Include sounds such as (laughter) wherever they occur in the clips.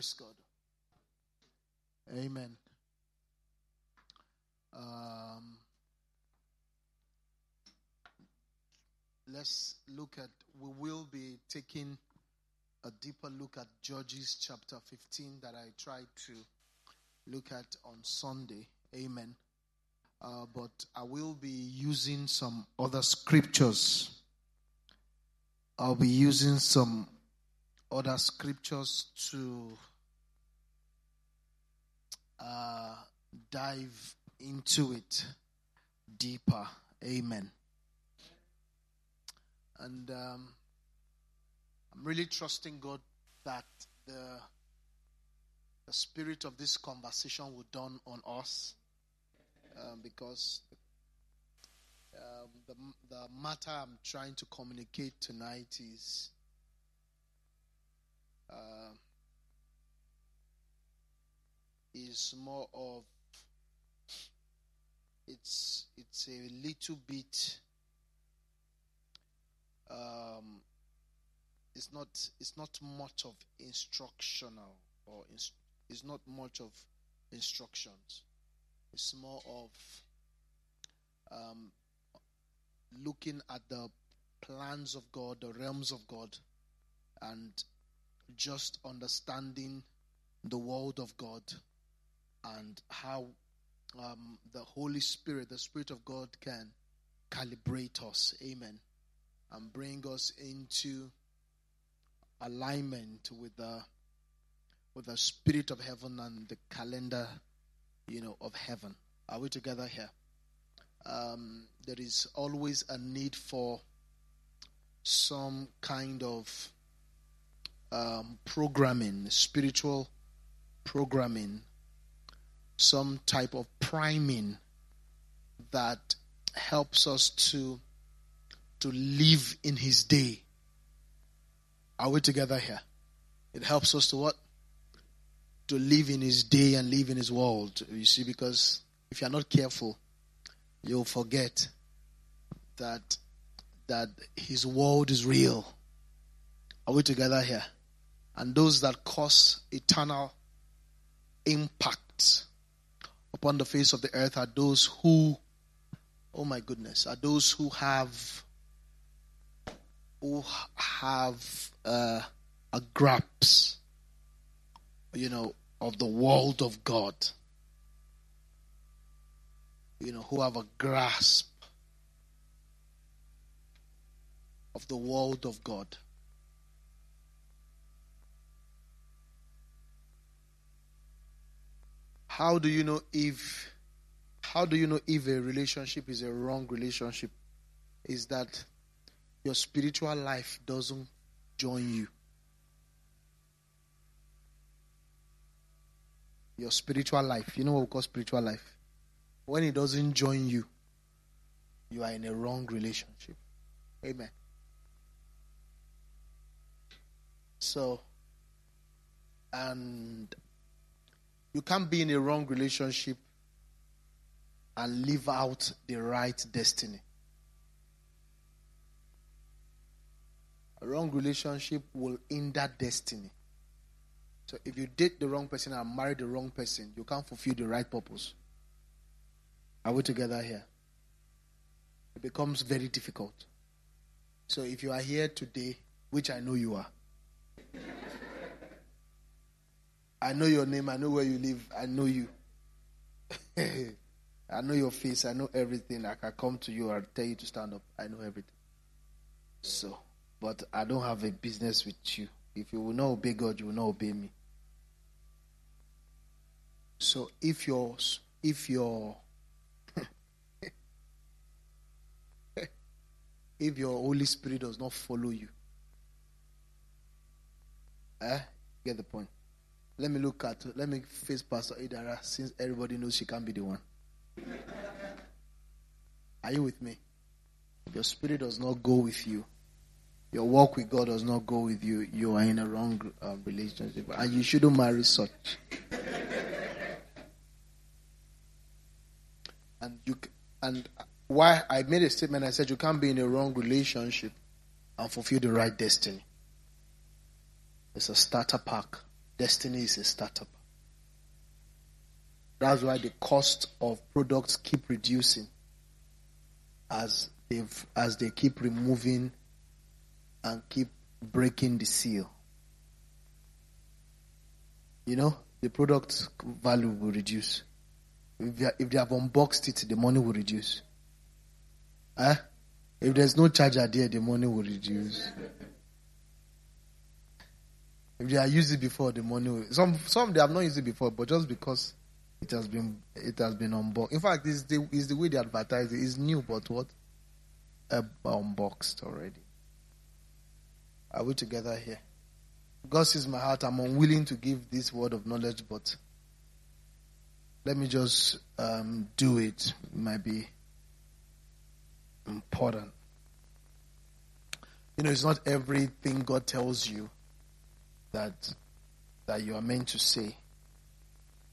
Praise God. Amen. Um, let's look at, we will be taking a deeper look at Judges chapter 15 that I tried to look at on Sunday. Amen. Uh, but I will be using some other scriptures. I'll be using some other scriptures to uh, dive into it deeper. Amen. And um, I'm really trusting God that the the spirit of this conversation will dawn on us um, because um, the, the matter I'm trying to communicate tonight is uh, is more of it's it's a little bit um, it's not it's not much of instructional or inst- it's not much of instructions. It's more of um, looking at the plans of God the realms of God and just understanding the word of God and how um, the Holy Spirit, the Spirit of God, can calibrate us. Amen. And bring us into alignment with the with the spirit of heaven and the calendar, you know, of heaven. Are we together here? Um, there is always a need for some kind of um, programming, spiritual programming, some type of priming that helps us to to live in His day. Are we together here? It helps us to what? To live in His day and live in His world. You see, because if you're not careful, you'll forget that that His world is real. Are we together here? and those that cause eternal impact upon the face of the earth are those who, oh my goodness, are those who have who have uh, a grasp, you know, of the world of God. You know, who have a grasp of the world of God. How do you know if how do you know if a relationship is a wrong relationship? Is that your spiritual life doesn't join you. Your spiritual life, you know what we call spiritual life? When it doesn't join you, you are in a wrong relationship. Amen. So, and you can't be in a wrong relationship and live out the right destiny. A wrong relationship will hinder destiny. So if you date the wrong person and marry the wrong person, you can't fulfill the right purpose. Are we together here? It becomes very difficult. So if you are here today, which I know you are, I know your name. I know where you live. I know you. (laughs) I know your face. I know everything. I can come to you and tell you to stand up. I know everything. So, but I don't have a business with you. If you will not obey God, you will not obey me. So if your if your (laughs) if your Holy Spirit does not follow you, eh, get the point. Let me look at, let me face Pastor Idara since everybody knows she can't be the one. Are you with me? Your spirit does not go with you, your walk with God does not go with you, you are in a wrong uh, relationship. And you shouldn't marry such. and you and why I made a statement, I said you can't be in a wrong relationship and fulfill the right destiny. It's a starter pack Destiny is a startup. That's why the cost of products keep reducing as they as they keep removing and keep breaking the seal. You know, the product value will reduce. If they, if they have unboxed it, the money will reduce. Eh? If there's no charger there, the money will reduce. If they are used it before, the money will. Some some they have not used it before, but just because it has been it has been unboxed. In fact, it's the it's the way they advertise it. It's new, but what? Uh, unboxed already. Are we together here? God sees my heart. I'm unwilling to give this word of knowledge, but let me just um, do it. it. Might be important. You know, it's not everything God tells you that that you are meant to say.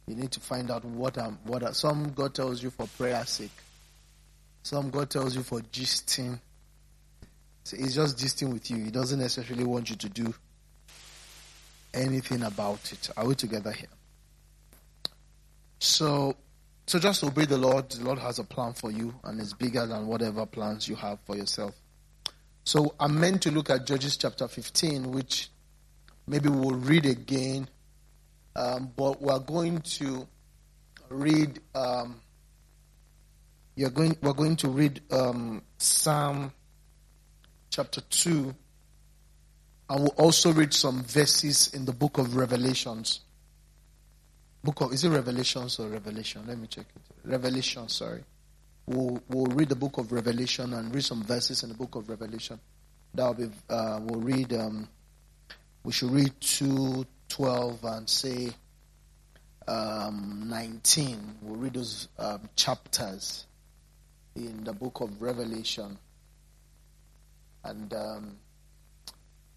You need to find out what um, what are, some God tells you for prayer sake. Some God tells you for gisting. He's just gisting with you. He doesn't necessarily want you to do anything about it. Are we together here? So, so just obey the Lord. The Lord has a plan for you, and it's bigger than whatever plans you have for yourself. So, I'm meant to look at Judges chapter 15, which maybe we'll read again, um, but we're going to read. Um, you're going. We're going to read um, Psalm chapter two, and we'll also read some verses in the book of Revelations. Book of is it Revelations or Revelation? Let me check it. Revelation, sorry. We'll we'll read the book of Revelation and read some verses in the book of Revelation. That'll be uh, we'll read um, we should read two twelve and say um, 19. We'll read those um, chapters in the book of Revelation. And um,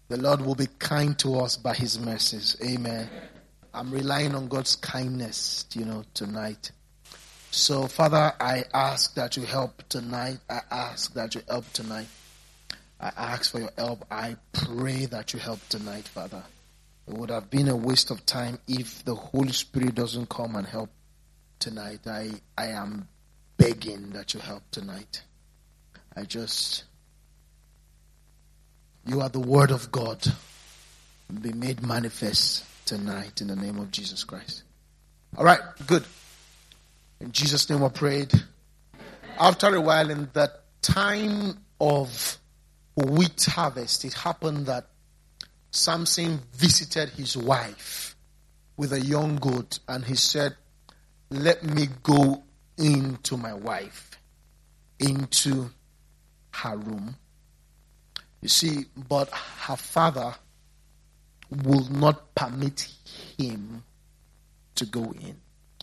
the Lord will be kind to us by his mercies. Amen. I'm relying on God's kindness, you know, tonight. So, Father, I ask that you help tonight. I ask that you help tonight. I ask for your help. I pray that you help tonight, Father. It would have been a waste of time if the Holy Spirit doesn't come and help tonight. I, I am begging that you help tonight. I just, you are the Word of God. Be made manifest tonight in the name of Jesus Christ. All right, good. In Jesus' name I prayed. After a while, in the time of wheat harvest, it happened that Samson visited his wife with a young goat and he said, Let me go into my wife, into her room. You see, but her father will not permit him to go in.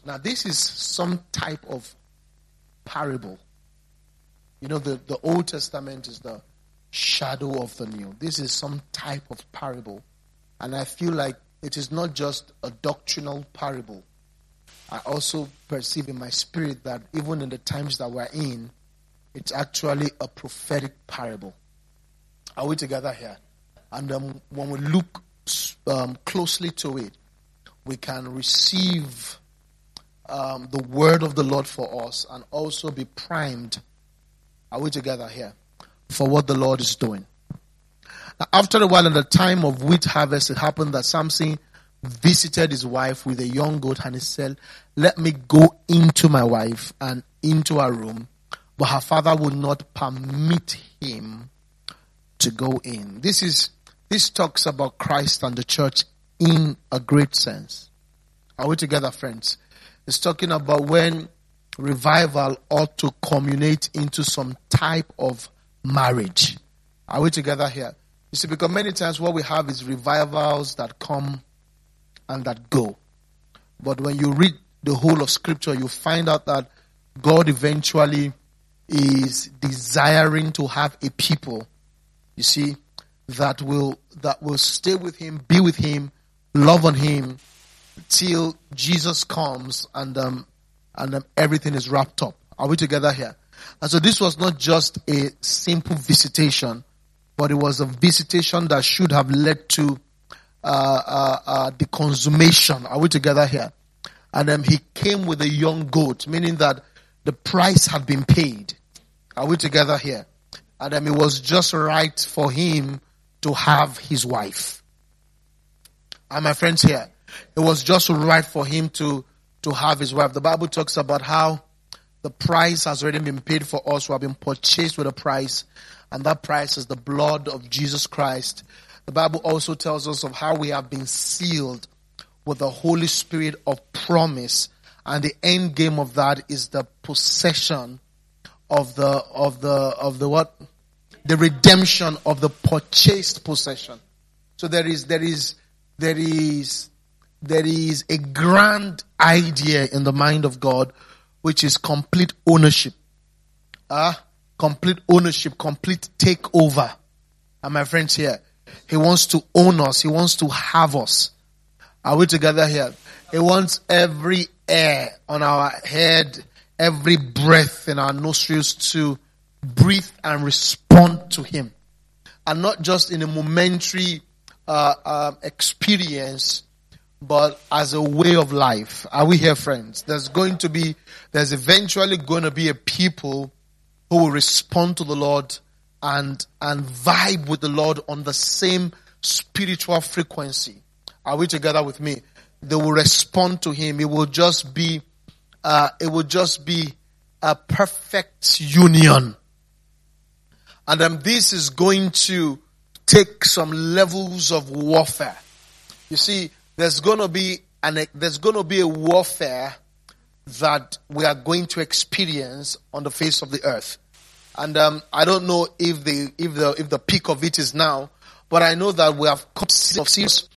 Now, this is some type of parable. You know, the, the Old Testament is the shadow of the new. This is some type of parable. And I feel like it is not just a doctrinal parable. I also perceive in my spirit that even in the times that we're in, it's actually a prophetic parable. Are we together here? And um, when we look um, closely to it, we can receive um, the word of the Lord for us and also be primed. Are we together here? For what the Lord is doing. Now, after a while, in the time of wheat harvest, it happened that Samson visited his wife with a young goat and he said, Let me go into my wife and into her room. But her father would not permit him to go in. This is this talks about Christ and the church in a great sense. Are we together, friends? It's talking about when revival ought to culminate into some type of marriage. Are we together here? You see, because many times what we have is revivals that come and that go. But when you read the whole of Scripture, you find out that God eventually is desiring to have a people, you see, that will that will stay with him, be with him, love on him till Jesus comes and um and um, everything is wrapped up. Are we together here? And so this was not just a simple visitation, but it was a visitation that should have led to uh, uh, uh, the consummation. Are we together here? And um, he came with a young goat, meaning that the price had been paid. Are we together here? And um, it was just right for him to have his wife. Are my friends here? It was just right for him to, to have his wife. The Bible talks about how the price has already been paid for us who have been purchased with a price, and that price is the blood of Jesus Christ. The Bible also tells us of how we have been sealed with the Holy Spirit of promise, and the end game of that is the possession of the of the of the what the redemption of the purchased possession. So there is there is there is there is a grand idea in the mind of God which is complete ownership. Ah, uh, complete ownership, complete takeover. And my friends here, he wants to own us. He wants to have us. Are we together here? He wants every air on our head, every breath in our nostrils to breathe and respond to Him. And not just in a momentary uh, uh, experience, but as a way of life. Are we here, friends? There's going to be, there's eventually going to be a people who will respond to the Lord and, and vibe with the Lord on the same spiritual frequency. Are we together with me? They will respond to Him. It will just be, uh, it will just be a perfect union. And um, this is going to take some levels of warfare. You see, there's going to be an, there's going to be a warfare that we are going to experience on the face of the earth. And um, I don't know if the if the if the peak of it is now, but I know that we have come of serious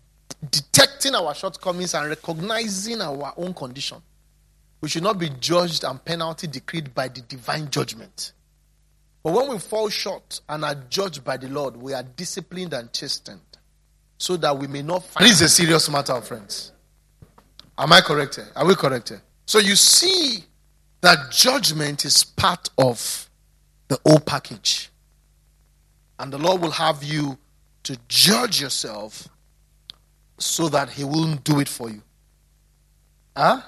detecting our shortcomings and recognizing our own condition. We should not be judged and penalty decreed by the divine judgment. But when we fall short and are judged by the Lord, we are disciplined and chastened so that we may not find. This is a serious matter, friends. Am I correct? Are we correct? So you see that judgment is part of the whole package. And the Lord will have you to judge yourself so that He won't do it for you. Huh?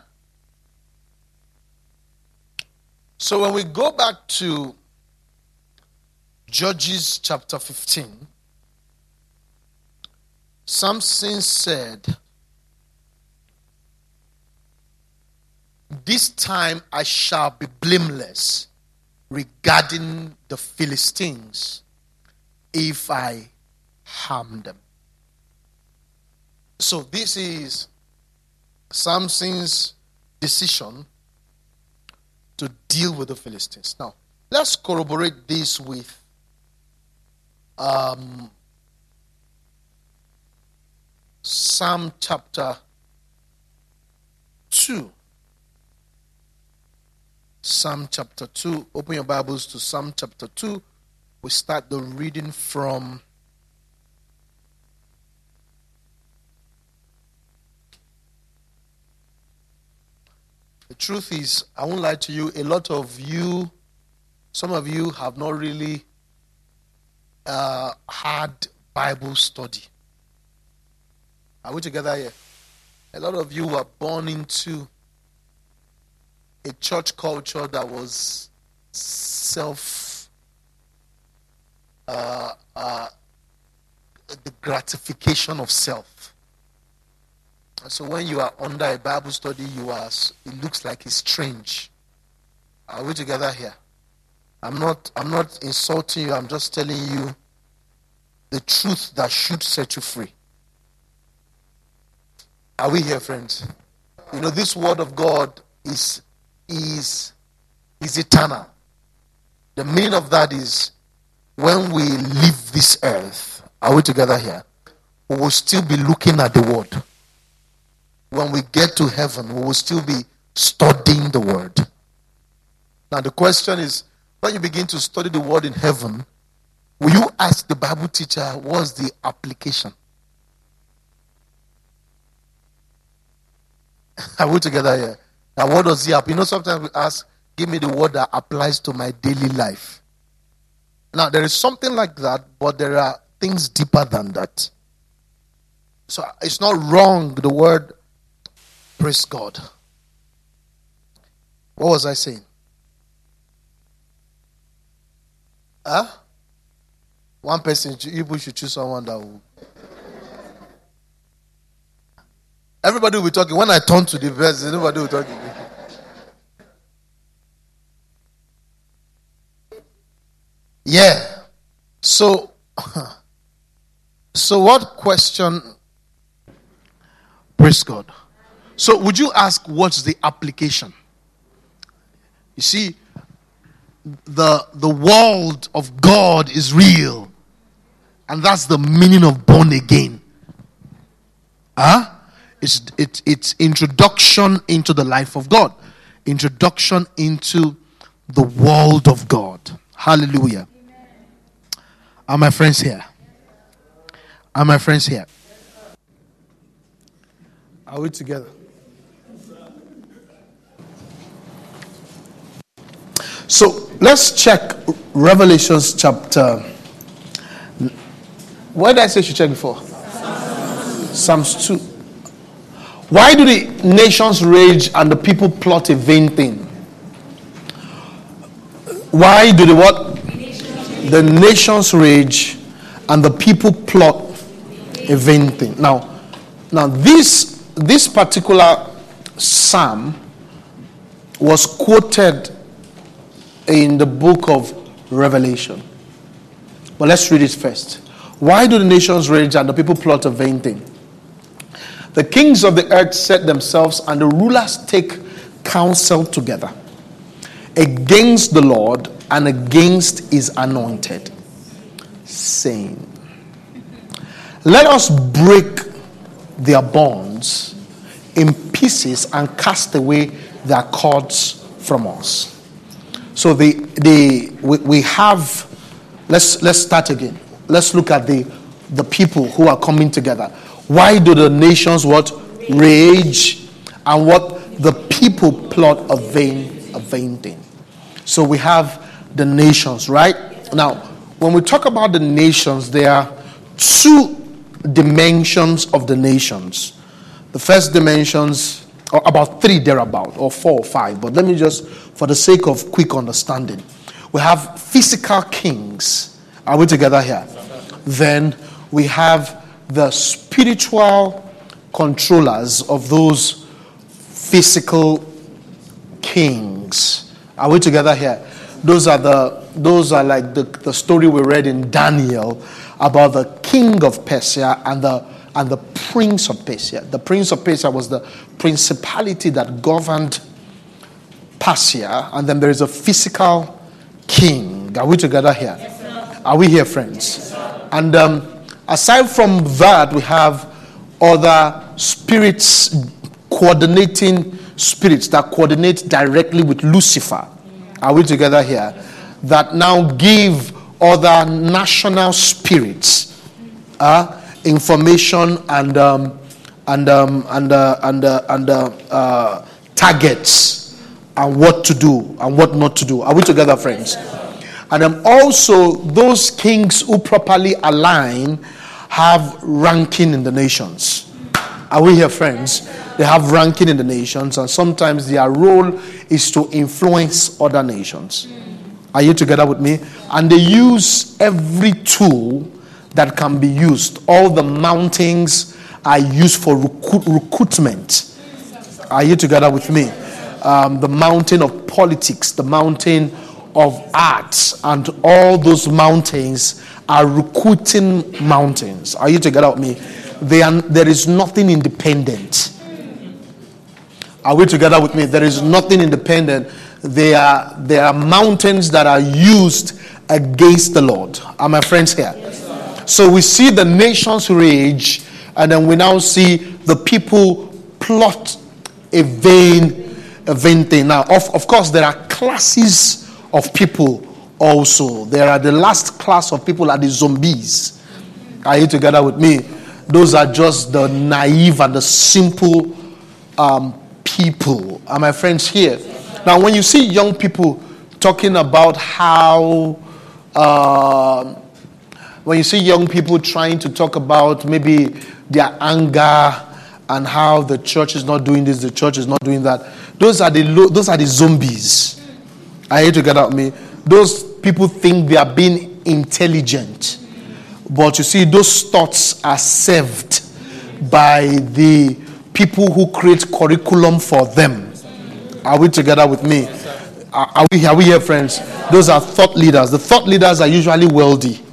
So when we go back to Judges chapter 15, Samson said, This time I shall be blameless regarding the Philistines if I harm them. So this is Samson's decision to deal with the Philistines. Now, let's corroborate this with um, Psalm chapter 2. Psalm chapter 2. Open your Bibles to Psalm chapter 2. We start the reading from The truth is, I won't lie to you, a lot of you, some of you have not really uh, had Bible study. Are we together here? A lot of you were born into a church culture that was self uh, uh, the gratification of self. So when you are under a Bible study, you are it looks like it's strange. Are we together here? I'm not I'm not insulting you, I'm just telling you the truth that should set you free. Are we here, friends? You know, this word of God is is, is eternal. The meaning of that is when we leave this earth, are we together here? We will still be looking at the word. When we get to heaven, we will still be studying the word. Now, the question is when you begin to study the word in heaven, will you ask the Bible teacher what's the application? Are we together here? Now, what does he have? You know, sometimes we ask, give me the word that applies to my daily life. Now, there is something like that, but there are things deeper than that. So it's not wrong, the word praise God. What was I saying? Huh? One person, you should choose someone that will. Everybody will be talking. When I turn to the verse, everybody will talk. Yeah. So, (laughs) so what question? Praise God. So, would you ask what's the application? You see, the the world of God is real, and that's the meaning of born again. Huh? It's it, it's introduction into the life of God, introduction into the world of God. Hallelujah. Are my friends here? Are my friends here? Are we together? So let's check Revelations chapter. What did I say you should check before? Psalms 2. Why do the nations rage and the people plot a vain thing? Why do the what? The nations rage and the people plot a vain thing. Now, now this this particular psalm was quoted in the book of Revelation. But let's read it first. Why do the nations rage and the people plot a vain thing? The kings of the earth set themselves and the rulers take counsel together against the Lord and against his anointed, saying, Let us break their bonds in pieces and cast away their cords from us. So the the we, we have let's let's start again. Let's look at the the people who are coming together. Why do the nations what rage and what the people plot a vain a vain thing? So we have the nations, right? Now, when we talk about the nations, there are two dimensions of the nations. The first dimensions, or about three thereabout, or four or five, but let me just for the sake of quick understanding. We have physical kings. Are we together here? Then we have the spiritual controllers of those physical kings. Are we together here? Those are the those are like the, the story we read in Daniel about the king of Persia and the and the prince of Persia. The prince of Persia was the principality that governed Persia, and then there is a physical king. Are we together here? Yes, Are we here, friends? Yes, and um, aside from that, we have other spirits coordinating spirits that coordinate directly with Lucifer. Are we together here? That now give other national spirits uh, information and um, and um, and uh, and uh, and uh, uh targets and what to do and what not to do. Are we together, friends? And then also, those kings who properly align have ranking in the nations. Are we here, friends? They have ranking in the nations, and sometimes their role is to influence other nations. Are you together with me? And they use every tool that can be used. All the mountings are used for recruit- recruitment. Are you together with me? um, the mountain of politics, the mountain of arts, and all those mountains are recruiting mountains. Are you together with me? They are, there is nothing independent. Are we together with me? There is nothing independent. There are, there are mountains that are used against the Lord. Are my friends here? so we see the nations rage, and then we now see the people plot a vain a vain thing. Now, of, of course, there are classes of people also. There are the last class of people are the zombies. Are you together with me? Those are just the naive and the simple um, people. Are my friends here? Now, when you see young people talking about how, uh, when you see young people trying to talk about maybe their anger and how the church is not doing this, the church is not doing that. Those are the those are the zombies. Are you together with me? Those people think they are being intelligent, but you see, those thoughts are served by the people who create curriculum for them. Are we together with me? Are we, are we here, friends? Those are thought leaders. The thought leaders are usually wealthy.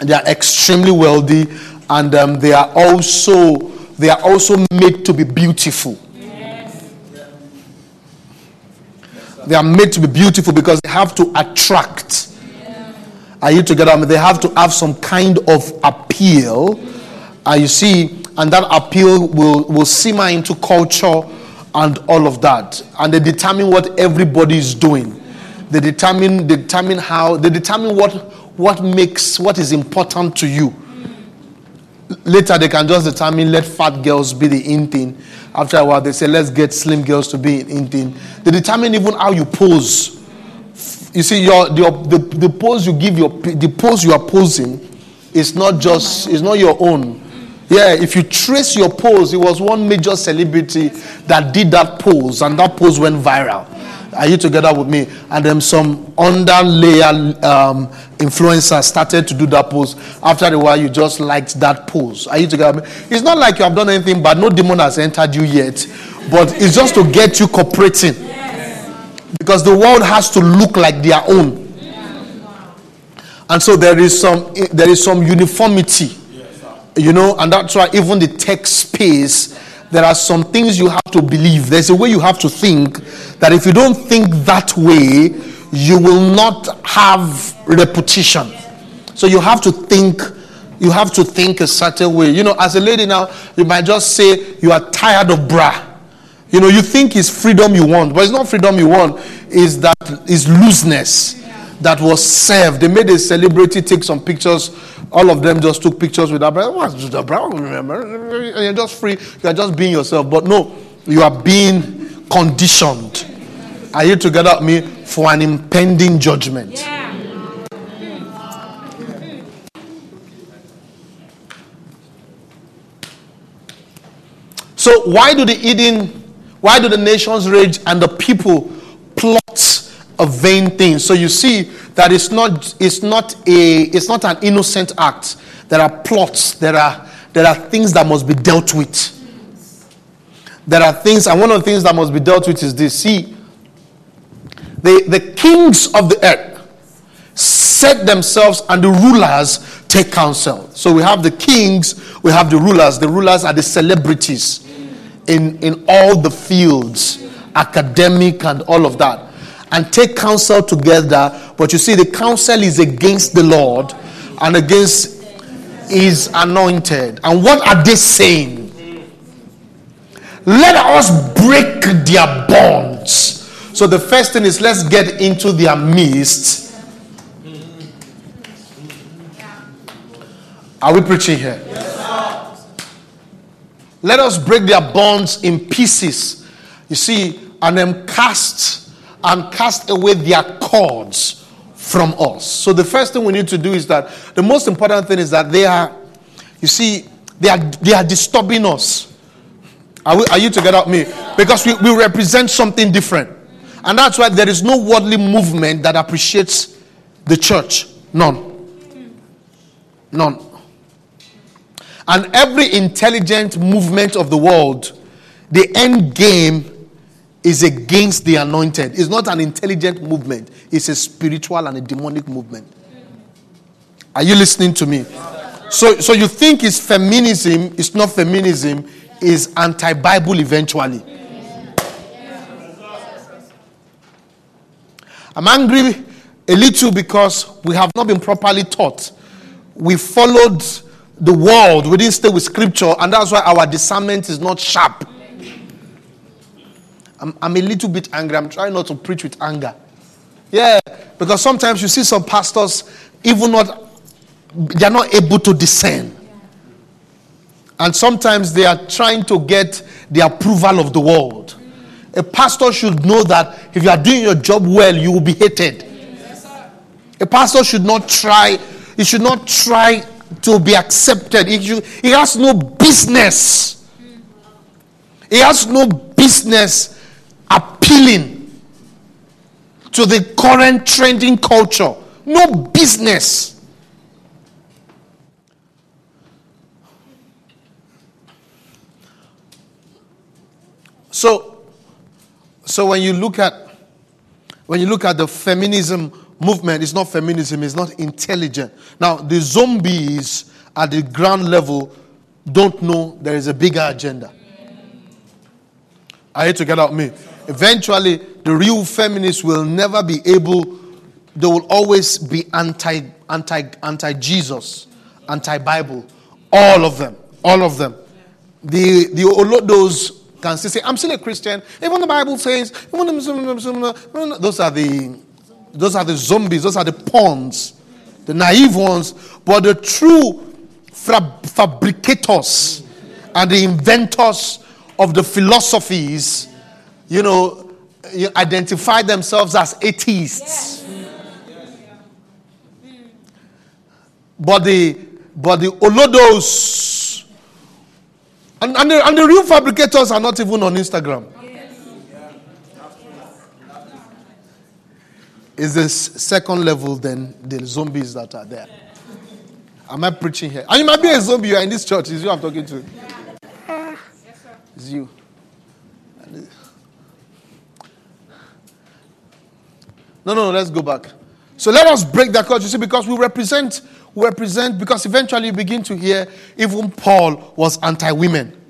They are extremely wealthy, and um, they are also they are also made to be beautiful. They are made to be beautiful because they have to attract. Are you together? I mean, they have to have some kind of appeal. Uh, you see, and that appeal will, will simmer into culture and all of that. And they determine what everybody is doing. They determine, determine how, they determine what, what makes, what is important to you. Later, they can just determine let fat girls be the in thing. After a while, they say let's get slim girls to be in thing. They determine even how you pose. You see, your, the, the, the pose you give, your, the pose you are posing is not just, is not your own yeah, if you trace your pose, it was one major celebrity that did that pose, and that pose went viral. Are you together with me? And then some underlayer um, influencers started to do that pose. After a while, you just liked that pose. Are you together? It's not like you have done anything, but no demon has entered you yet. But it's just to get you cooperating. Because the world has to look like their own. And so there is some there is some uniformity you know, and that's why even the tech space, there are some things you have to believe. There's a way you have to think that if you don't think that way, you will not have repetition. So you have to think you have to think a certain way. You know, as a lady now, you might just say you are tired of bra. You know, you think it's freedom you want, but it's not freedom you want. Is that is looseness that was served. They made a celebrity take some pictures all of them just took pictures with Abraham. What's Abraham? And you're just free. You're just being yourself. But no, you are being conditioned. Are you together with me for an impending judgment? Yeah. So why do the heathen, why do the nations rage and the people plot a vain thing? So you see, that it's not, it's not, a, it's not an innocent act. There are plots, there are, there are things that must be dealt with. There are things, and one of the things that must be dealt with is this. See, the, the kings of the earth set themselves and the rulers take counsel. So we have the kings, we have the rulers. The rulers are the celebrities in, in all the fields, academic and all of that and take counsel together. But you see, the counsel is against the Lord and against his anointed. And what are they saying? Let us break their bonds. So the first thing is let's get into their midst. Are we preaching here? Yes, Let us break their bonds in pieces. You see, and then cast and cast away their cords from us. So the first thing we need to do is that the most important thing is that they are, you see, they are they are disturbing us. Are, we, are you together with me? Because we, we represent something different. And that's why there is no worldly movement that appreciates the church. None. None. And every intelligent movement of the world, the end game is against the anointed. It's not an intelligent movement, it's a spiritual and a demonic movement. Are you listening to me? So, so you think it's feminism, it's not feminism, it's anti Bible eventually. I'm angry a little because we have not been properly taught. We followed the world, we didn't stay with scripture, and that's why our discernment is not sharp. I'm, I'm a little bit angry. I'm trying not to preach with anger. Yeah, because sometimes you see some pastors, even not, they're not able to discern. And sometimes they are trying to get the approval of the world. A pastor should know that if you are doing your job well, you will be hated. A pastor should not try, he should not try to be accepted. He, should, he has no business. He has no business appealing to the current trending culture. No business. So, so when you look at when you look at the feminism movement, it's not feminism, it's not intelligent. Now, the zombies at the ground level don't know there is a bigger agenda. Are you together with me? Eventually, the real feminists will never be able, they will always be anti anti anti Jesus, anti Bible. All of them. All of them. The the those can still say, I'm still a Christian. Even the Bible says, those are the those are the zombies, those are the pawns, the naive ones. But the true fabricators and the inventors of the philosophies, you know, you identify themselves as atheists. But the but the olodos and, and, the, and the real fabricators are not even on Instagram. is the second level than the zombies that are there. Am I preaching here? And you might be a zombie, you are in this church. It's you I'm talking to. It's you. No, no, let's go back. So let us break that culture. You see, because we represent, we represent, because eventually you begin to hear even Paul was anti women.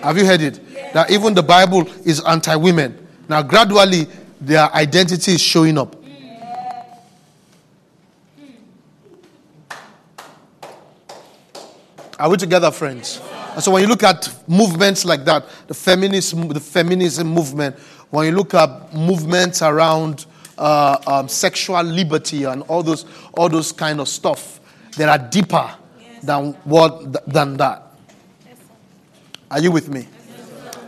Have you heard it? That even the Bible is anti women. Now, gradually, their identity is showing up. Are we together, friends? And so when you look at movements like that, the feminism, the feminism movement, when you look at movements around uh, um, sexual liberty and all those, all those kind of stuff, they are deeper than what than that. Are you with me?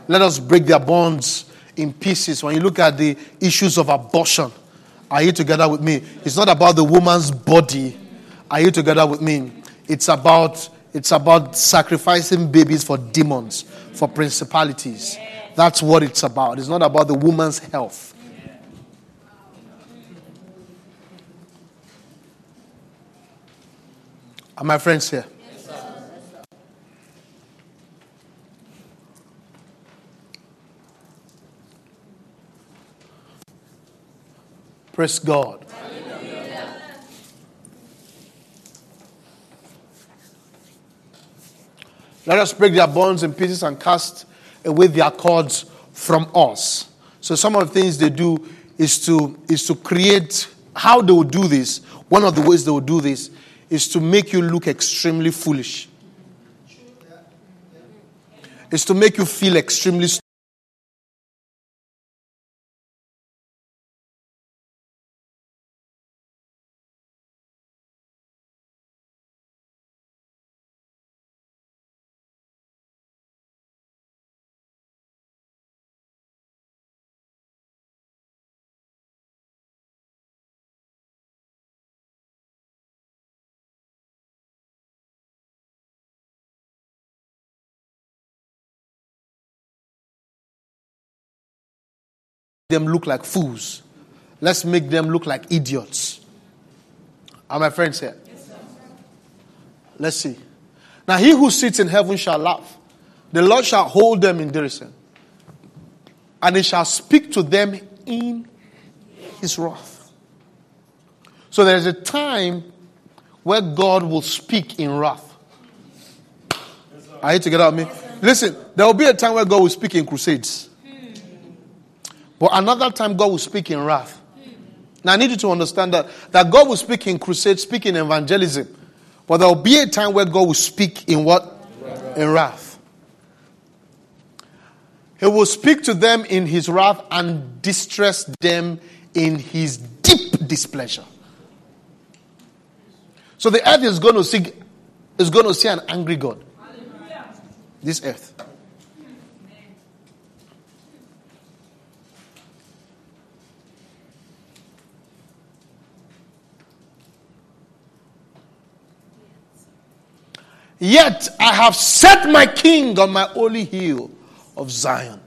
Let us break their bonds in pieces when you look at the issues of abortion. Are you together with me? It's not about the woman's body. Are you together with me? It's about it's about sacrificing babies for demons, for principalities. That's what it's about. It's not about the woman's health. Are my friends here? Praise God. Let us break their bonds in pieces and cast away their cords from us. So some of the things they do is to is to create how they will do this. One of the ways they will do this is to make you look extremely foolish. Is to make you feel extremely them look like fools. Let's make them look like idiots. Are my friends here? Yes, Let's see. Now, he who sits in heaven shall laugh. The Lord shall hold them in derision. And he shall speak to them in his wrath. So there's a time where God will speak in wrath. Are you together with me? Listen, there will be a time where God will speak in crusades. But another time, God will speak in wrath. Now, I need you to understand that, that God will speak in crusade, speak in evangelism. But there will be a time where God will speak in what? In wrath. He will speak to them in his wrath and distress them in his deep displeasure. So the earth is going to see, is going to see an angry God. This earth. Yet I have set my king on my holy hill of Zion.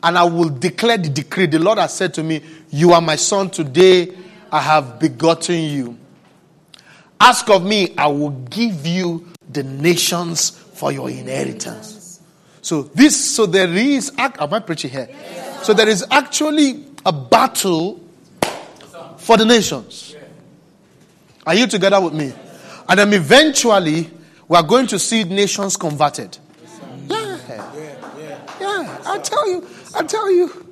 And I will declare the decree. The Lord has said to me, You are my son. Today I have begotten you. Ask of me, I will give you the nations for your inheritance. So this, so there is, am I preaching here? So there is actually a battle for the nations. Are you together with me? And then eventually, we are going to see nations converted. Yeah. Yeah, I tell you, I tell you.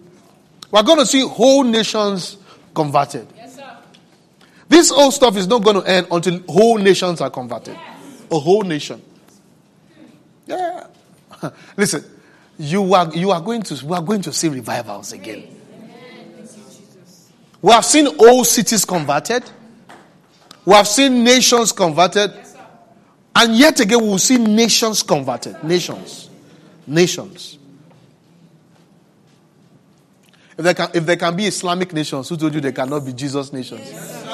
We're going to see whole nations converted. This whole stuff is not going to end until whole nations are converted. A whole nation. Yeah. (laughs) Listen, you are you are going to we are going to see revivals again. We have seen old cities converted. We have seen nations converted. And yet again, we'll see nations converted. Nations. Nations. If there, can, if there can be Islamic nations, who told you there cannot be Jesus nations? Yes, sir.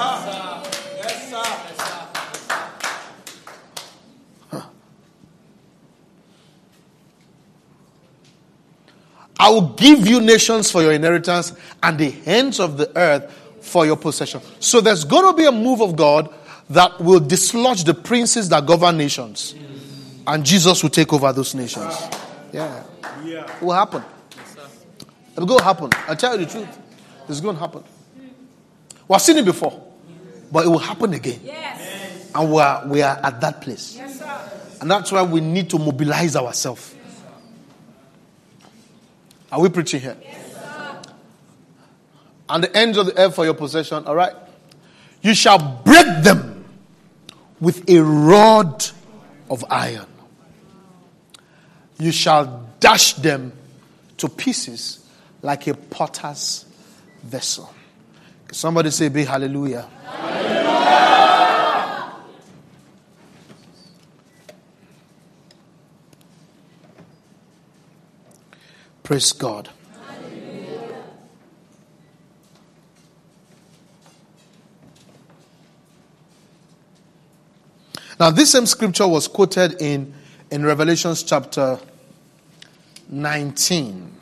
Yes, huh. I will give you nations for your inheritance and the ends of the earth for your possession. So there's going to be a move of God that will dislodge the princes that govern nations. And Jesus will take over those nations. Yeah. It will happen. It's going to happen. I tell you the truth. It's going to happen. We've seen it before, but it will happen again. Yes. And we are, we are at that place. Yes, and that's why we need to mobilize ourselves. Are we preaching here? Yes, and the ends of the earth for your possession, all right? You shall break them with a rod of iron. You shall dash them to pieces like a potter's vessel. Somebody say, Be hallelujah. hallelujah. Praise God. Now, this same scripture was quoted in, in Revelations chapter 19.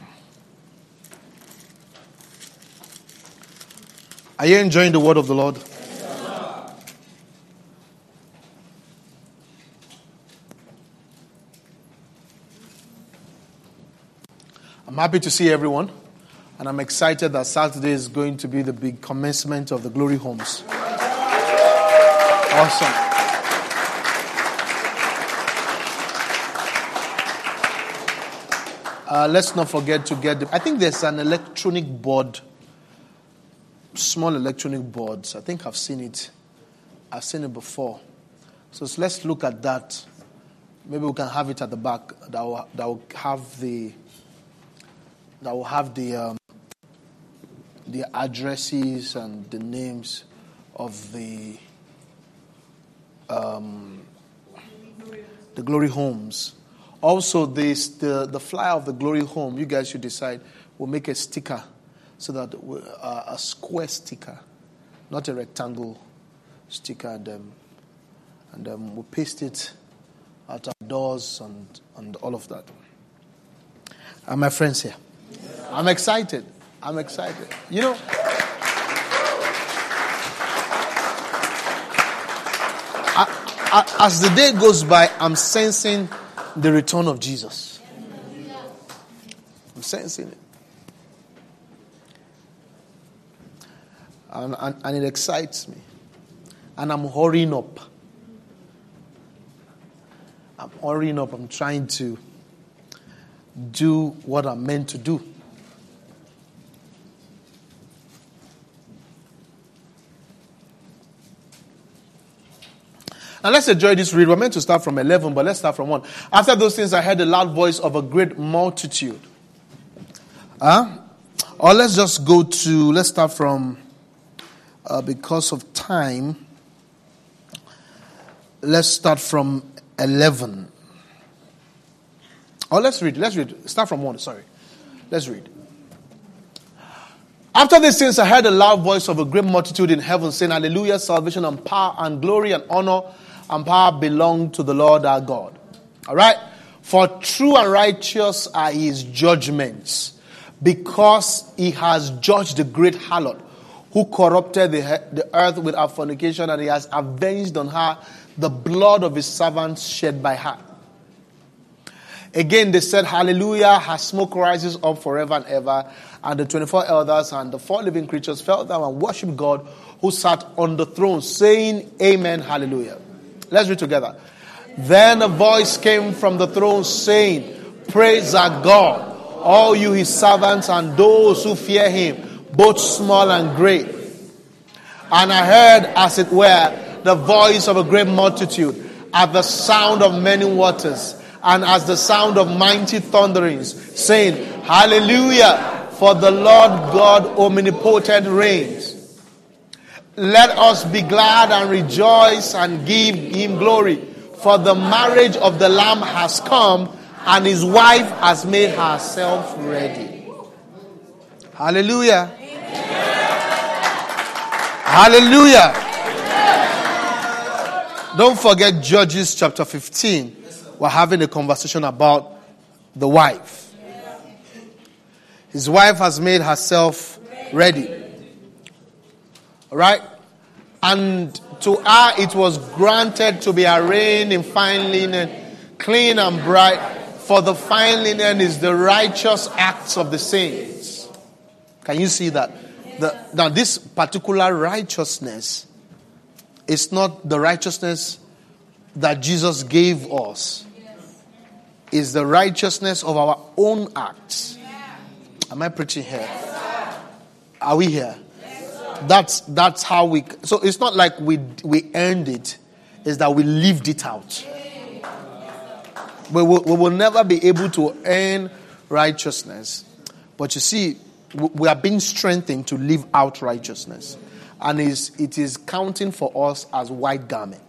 Are you enjoying the word of the Lord? I'm happy to see everyone, and I'm excited that Saturday is going to be the big commencement of the Glory Homes. Awesome. Uh, let's not forget to get the. I think there's an electronic board small electronic boards. I think I've seen it. I've seen it before. So let's look at that. Maybe we can have it at the back. That will, that will have the that will have the um, the addresses and the names of the um, the glory homes. Also, this the the flyer of the glory home. You guys should decide. We'll make a sticker so that uh, a square sticker, not a rectangle sticker, and, um, and um, we'll paste it at our doors and, and all of that. Are my friends here? I'm excited. I'm excited. You know, I, I, as the day goes by, I'm sensing the return of Jesus. I'm sensing it. And, and, and it excites me. And I'm hurrying up. I'm hurrying up. I'm trying to do what I'm meant to do. Now let's enjoy this read. We're meant to start from 11, but let's start from 1. After those things, I heard the loud voice of a great multitude. Huh? Or let's just go to, let's start from uh, because of time, let's start from 11. Oh, let's read. Let's read. Start from 1. Sorry. Let's read. After these things, I heard a loud voice of a great multitude in heaven saying, Hallelujah, salvation and power and glory and honor and power belong to the Lord our God. All right? For true and righteous are his judgments, because he has judged the great harlot who corrupted the, the earth with her fornication, and he has avenged on her the blood of his servants shed by her. Again, they said, Hallelujah, her smoke rises up forever and ever. And the 24 elders and the four living creatures fell down and worshiped God who sat on the throne, saying, Amen, Hallelujah. Let's read together. Then a voice came from the throne saying, Praise our God, all you his servants and those who fear him, both small and great. And I heard, as it were, the voice of a great multitude, at the sound of many waters and as the sound of mighty thunderings, saying, Hallelujah, for the Lord God omnipotent reigns. Let us be glad and rejoice and give him glory, for the marriage of the Lamb has come, and his wife has made herself ready. Hallelujah. Hallelujah. Don't forget Judges chapter 15 we're having a conversation about the wife. His wife has made herself ready. Right? And to her it was granted to be arrayed in fine linen, clean and bright, for the fine linen is the righteous acts of the saints. Can you see that? The, now, this particular righteousness is not the righteousness that Jesus gave us is the righteousness of our own acts. Am I preaching here? Are we here? That's that's how we. So it's not like we we earned it. It's that we lived it out. We will, we will never be able to earn righteousness, but you see, we are being strengthened to live out righteousness, and is it is counting for us as white garment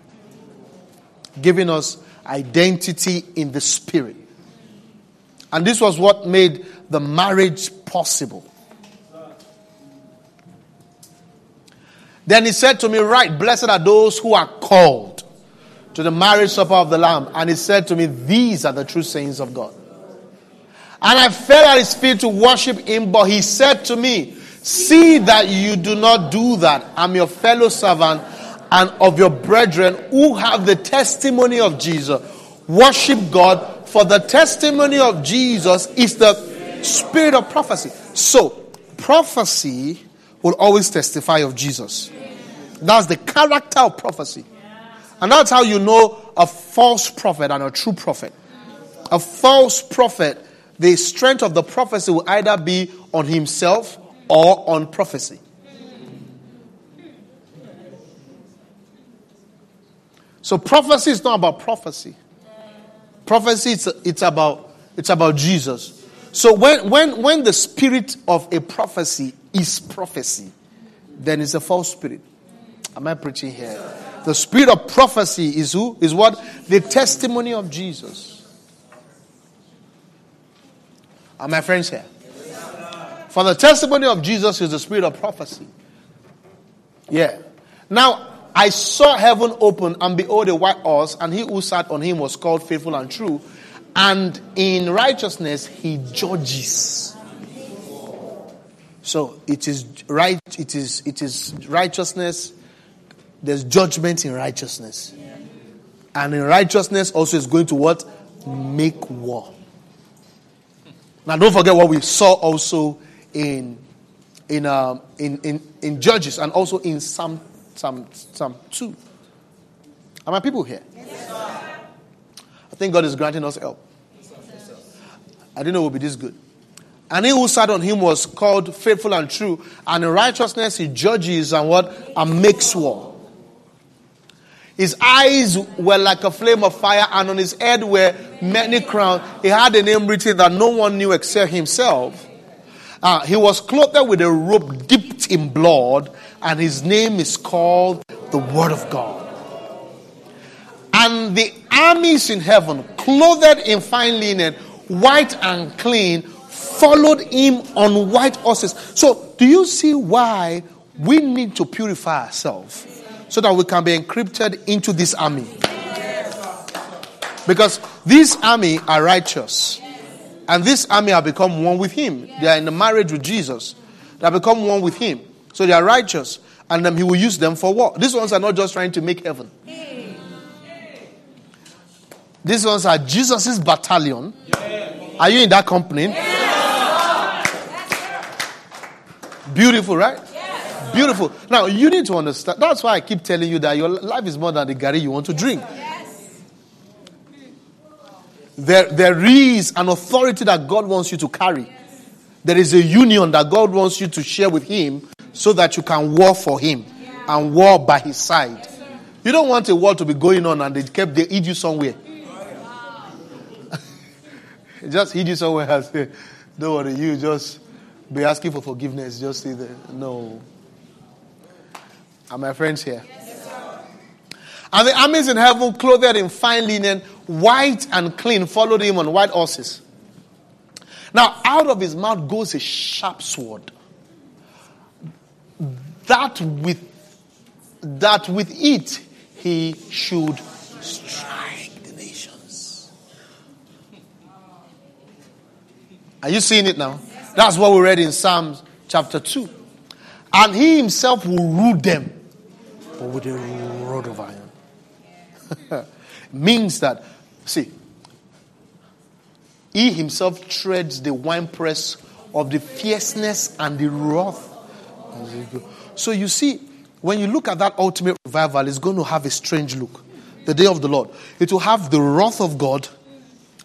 giving us identity in the spirit. And this was what made the marriage possible. Then he said to me, Right, blessed are those who are called to the marriage supper of the Lamb. And he said to me, These are the true sayings of God. And I fell at his feet to worship him, but he said to me, See that you do not do that. I'm your fellow servant and of your brethren who have the testimony of Jesus. Worship God, for the testimony of Jesus is the spirit of prophecy. So, prophecy will always testify of Jesus. That's the character of prophecy. And that's how you know a false prophet and a true prophet. A false prophet, the strength of the prophecy will either be on himself or on prophecy. So prophecy is not about prophecy. Prophecy it's, it's about it's about Jesus. So when when when the spirit of a prophecy is prophecy, then it's a false spirit. Am I preaching here? The spirit of prophecy is who? Is what? The testimony of Jesus. Are my friends here? For the testimony of Jesus is the spirit of prophecy. Yeah. Now, I saw heaven open, and behold, a white horse, and he who sat on him was called faithful and true. And in righteousness he judges. So it is right, it is it is righteousness. There's judgment in righteousness. And in righteousness also is going to what? Make war. Now don't forget what we saw also in in um, in, in, in Judges and also in Psalm Psalm, Psalm 2. Are my people here? Yes, I think God is granting us help. I didn't know it would be this good. And he who sat on him was called faithful and true, and in righteousness he judges and what? And makes war. His eyes were like a flame of fire, and on his head were many crowns. He had a name written that no one knew except himself. Uh, he was clothed with a robe dipped in blood, and his name is called the Word of God. And the armies in heaven, clothed in fine linen, white and clean, followed him on white horses. So, do you see why we need to purify ourselves so that we can be encrypted into this army? Because this army are righteous. And this army have become one with him. They are in the marriage with Jesus. They have become one with him. So they are righteous. And then he will use them for what? These ones are not just trying to make heaven. These ones are Jesus' battalion. Are you in that company? Beautiful, right? Beautiful. Now, you need to understand. That's why I keep telling you that your life is more than the garri you want to drink. Yes. There, there is an authority that God wants you to carry. There is a union that God wants you to share with Him so that you can war for Him and war by His side. You don't want a war to be going on and they kept they hid you somewhere. (laughs) just hid you somewhere else. (laughs) Don't worry, you just be asking for forgiveness. Just say that. No. Are my friends here? and the armies in heaven, clothed in fine linen, white and clean, followed him on white horses. Now, out of his mouth goes a sharp sword. That with that with it he should strike the nations. Are you seeing it now? That's what we read in Psalms chapter 2. And he himself will rule them, but with a rod of iron. (laughs) Means that, see, he himself treads the winepress of the fierceness and the wrath. So you see, when you look at that ultimate revival, it's going to have a strange look. The day of the Lord. It will have the wrath of God.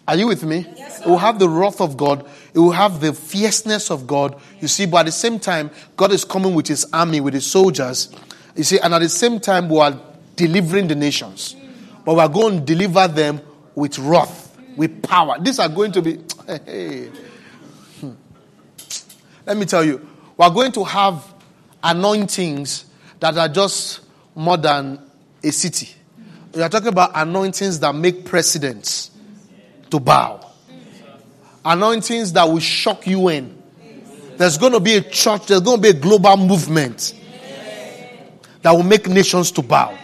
Are you with me? Yes, it will have the wrath of God. It will have the fierceness of God. You see, but at the same time, God is coming with his army, with his soldiers. You see, and at the same time, we are delivering the nations. But we are going to deliver them with wrath with power. These are going to be. (tsk) Hey. Hmm. Let me tell you, we are going to have anointings that are just more than a city. We are talking about anointings that make presidents to bow, anointings that will shock you in. There's going to be a church, there's going to be a global movement that will make nations to bow.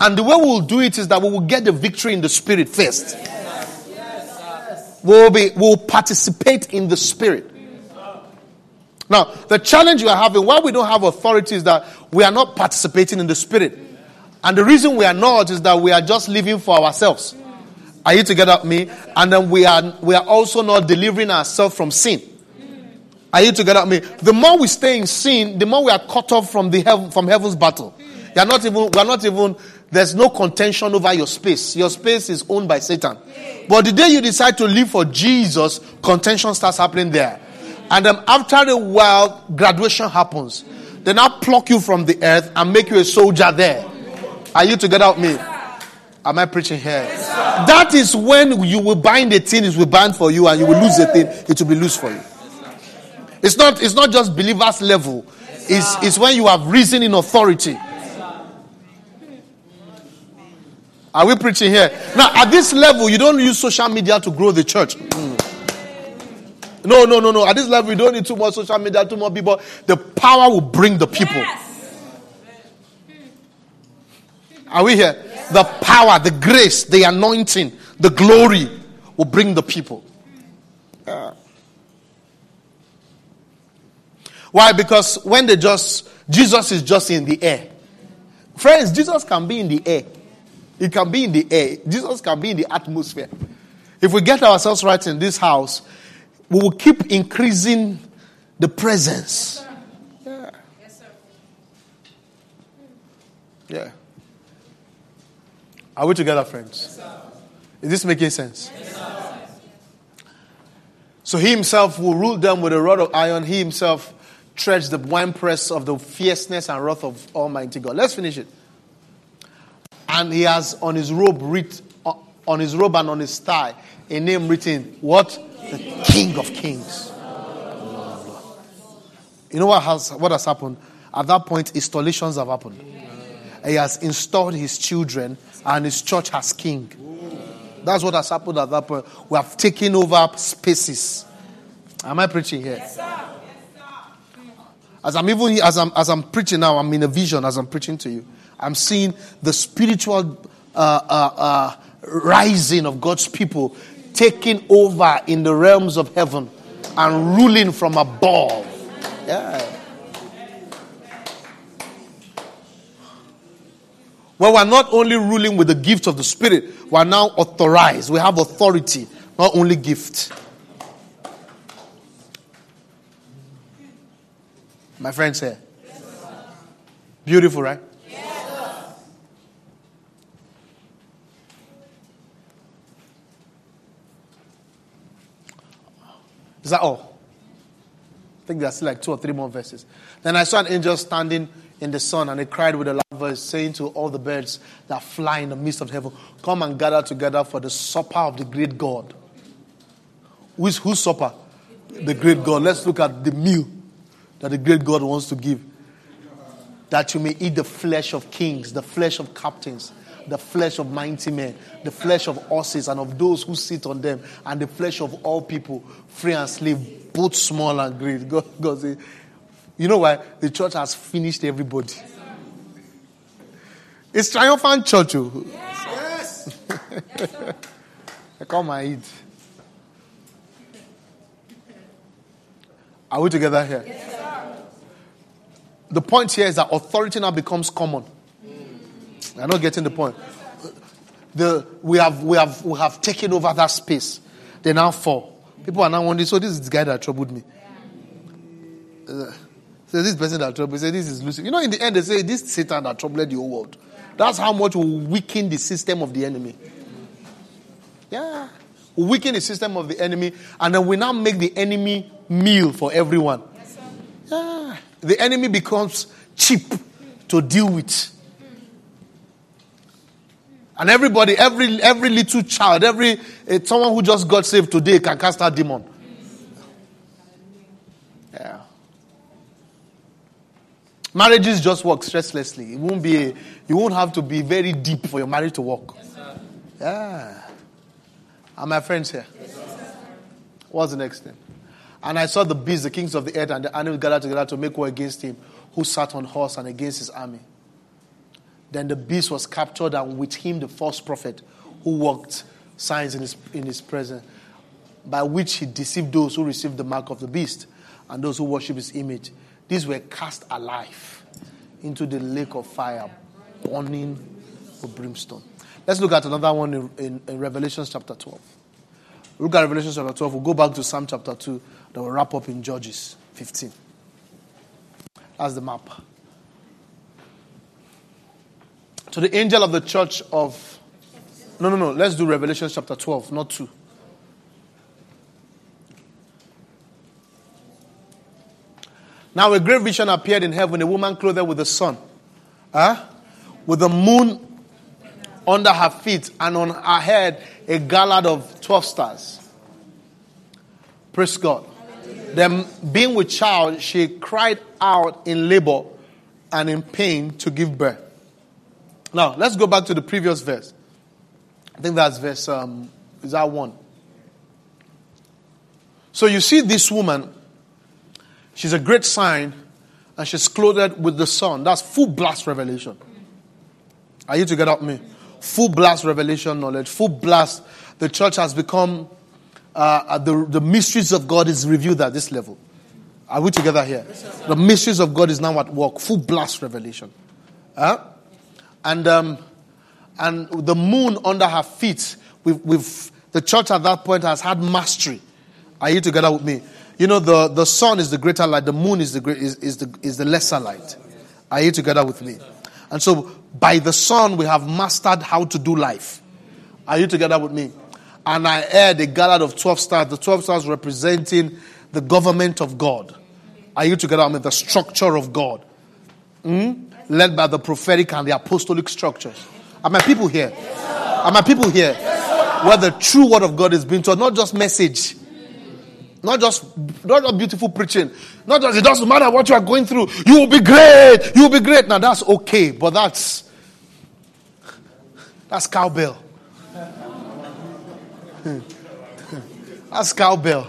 And the way we'll do it is that we will get the victory in the spirit first will be will participate in the spirit. Now, the challenge we are having, why we don't have authority, is that we are not participating in the spirit. And the reason we are not is that we are just living for ourselves. Are you together with me? And then we are we are also not delivering ourselves from sin. Are you together with me? The more we stay in sin, the more we are cut off from the heaven, from heaven's battle. You are not even we are not even there's no contention over your space. Your space is owned by Satan. But the day you decide to live for Jesus, contention starts happening there. And then after a while, graduation happens. They now pluck you from the earth and make you a soldier there. Are you together with me? Am I preaching here? that is when you will bind a thing, it will bind for you, and you will lose a thing, it will be loose for you. It's not, it's not just believers level. It's, it's when you have risen in authority. Are we preaching here? Now, at this level, you don't use social media to grow the church. No, no, no, no. At this level, you don't need too much social media, too much people. The power will bring the people. Yes. Are we here? Yes. The power, the grace, the anointing, the glory will bring the people. Yeah. Why? Because when they just, Jesus is just in the air. Friends, Jesus can be in the air. It can be in the air. Jesus can be in the atmosphere. If we get ourselves right in this house, we will keep increasing the presence. Yeah. Yes, sir. Yeah. Are we together, friends? Yes, Is this making sense? Yes, so he himself will rule them with a rod of iron. He himself treads the winepress of the fierceness and wrath of Almighty God. Let's finish it and he has on his robe writ, uh, on his robe and on his thigh a name written what the king of kings you know what has what has happened at that point installations have happened he has installed his children and his church has king. That's what has happened at that point. We have taken over spaces. Am i preaching here? Yes, as i'm even as i'm as i'm preaching now i'm in a vision as i'm preaching to you. I'm seeing the spiritual uh, uh, uh, rising of God's people, taking over in the realms of heaven and ruling from above. Well, we're not only ruling with the gift of the Spirit, we're now authorized. We have authority, not only gift. My friends here. Beautiful, right? Is that all? I think there's like two or three more verses. Then I saw an angel standing in the sun, and he cried with a loud voice, saying to all the birds that fly in the midst of heaven, Come and gather together for the supper of the great God. Who's, whose supper? The great God. Let's look at the meal that the great God wants to give. That you may eat the flesh of kings, the flesh of captains, the flesh of mighty men, the flesh of horses and of those who sit on them, and the flesh of all people, free and slave, both small and great. (laughs) God, God say, you know why? The church has finished everybody. It's triumphant church. Oh. Yes. yes Come and eat. Are we together here? Yes, the point here is that authority now becomes common. I'm not getting the point. The, we, have, we, have, we have taken over that space. They now fall. People are now wondering, so this is the guy that troubled me. Uh, so this person that troubled, say this is Lucifer. You know, in the end, they say this Satan that troubled the whole world. That's how much we weaken the system of the enemy. Yeah. We weaken the system of the enemy, and then we now make the enemy meal for everyone. Yes, yeah. The enemy becomes cheap to deal with. And everybody, every every little child, every uh, someone who just got saved today can cast out demon. Marriages just work stresslessly. It won't be. A, you won't have to be very deep for your marriage to work. Yes, yeah. Are my friends here? Yes, What's the next thing? And I saw the beasts, the kings of the earth, and the animals gathered together to make war against him, who sat on horse and against his army. Then the beast was captured, and with him the false prophet who worked signs in his, in his presence, by which he deceived those who received the mark of the beast and those who worship his image. These were cast alive into the lake of fire, burning with brimstone. Let's look at another one in, in, in Revelation chapter 12. Look at Revelation chapter 12. We'll go back to Psalm chapter 2. Then we'll wrap up in Judges 15. That's the map. To the angel of the church of. No, no, no. Let's do Revelation chapter 12, not 2. Now a great vision appeared in heaven, a woman clothed with the sun, huh? with the moon under her feet, and on her head a garland of 12 stars. Praise God. Then, being with child, she cried out in labor and in pain to give birth. Now, let's go back to the previous verse. I think that's verse, um, is that one? So you see this woman, she's a great sign, and she's clothed with the sun. That's full blast revelation. Are you together with me? Full blast revelation knowledge, full blast. The church has become, uh, uh the, the mysteries of God is revealed at this level. Are we together here? the mysteries of God is now at work. Full blast revelation. Huh? and um, and the moon under her feet. We've, we've, the church at that point has had mastery. Are you together with me? You know, the, the sun is the greater light, the moon is the, great, is, is, the, is the lesser light. Are you together with me? And so, by the sun, we have mastered how to do life. Are you together with me? And I heard a gallon of 12 stars, the 12 stars representing the government of God. Are you together? I mean, the structure of God. Mm? led by the prophetic and the apostolic structures. Are my people here? Are my people here? Where the true word of God is being taught, not just message. Not just, not just beautiful preaching. Not just, it doesn't matter what you are going through. You will be great. You will be great. Now that's okay, but that's, that's cowbell. (laughs) that's cowbell.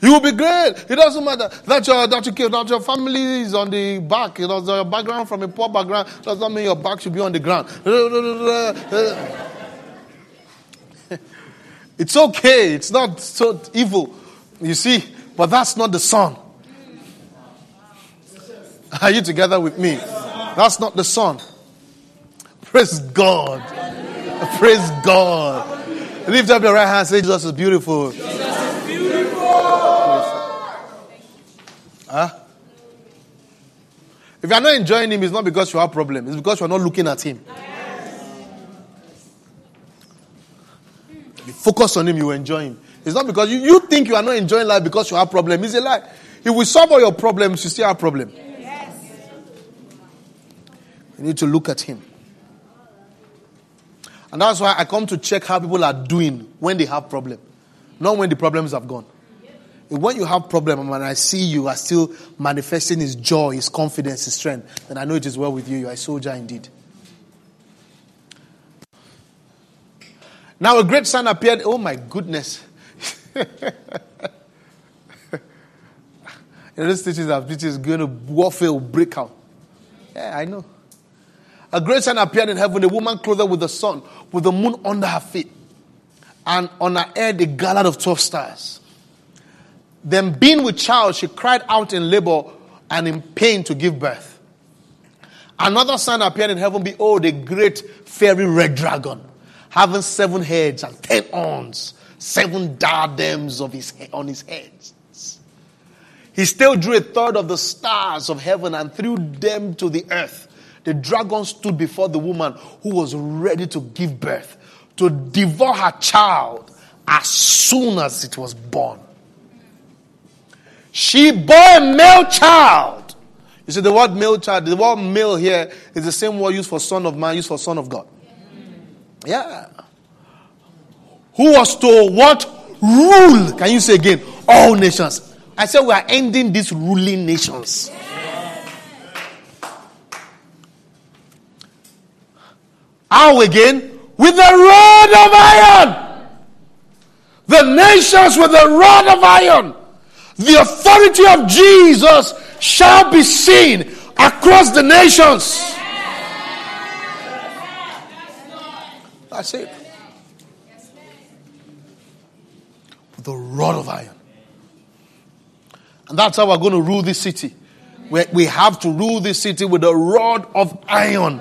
You will be great. It doesn't matter that your that you that your family is on the back. You know, your background from a poor background does not mean your back should be on the ground. (laughs) It's okay. It's not so evil. You see, but that's not the sun. Are you together with me? That's not the sun. Praise God. Praise God. Lift up your right hand say, Jesus is beautiful. Jesus is beautiful. Huh? If you are not enjoying him, it's not because you have a problem. It's because you are not looking at him. You focus on him, you enjoy him. It's not because you, you think you are not enjoying life because you have problem. It's a lie. If we solve all your problems, you still have problem. You need to look at him. And that's why I come to check how people are doing when they have problem, not when the problems have gone. When you have problem and I see you are still manifesting his joy, his confidence, his strength, then I know it is well with you. You are a soldier indeed. Now a great sun appeared. Oh my goodness. (laughs) you know, this teaches that is going to warfare break out. Yeah, I know. A great sign appeared in heaven, a woman clothed with the sun, with the moon under her feet, and on her head a garland of 12 stars. Then, being with child, she cried out in labor and in pain to give birth. Another sign appeared in heaven Behold, a great fiery red dragon, having seven heads and ten horns, seven diadems of his, on his heads. He still drew a third of the stars of heaven and threw them to the earth the dragon stood before the woman who was ready to give birth, to devour her child as soon as it was born. She bore a male child. You see, the word male child, the word male here is the same word used for son of man, used for son of God. Yeah. Who was to what? Rule. Can you say again? All nations. I said we are ending these ruling nations. How again? With the rod of iron. The nations with the rod of iron. The authority of Jesus shall be seen across the nations. That's it. The rod of iron. And that's how we're going to rule this city. We have to rule this city with a rod of iron.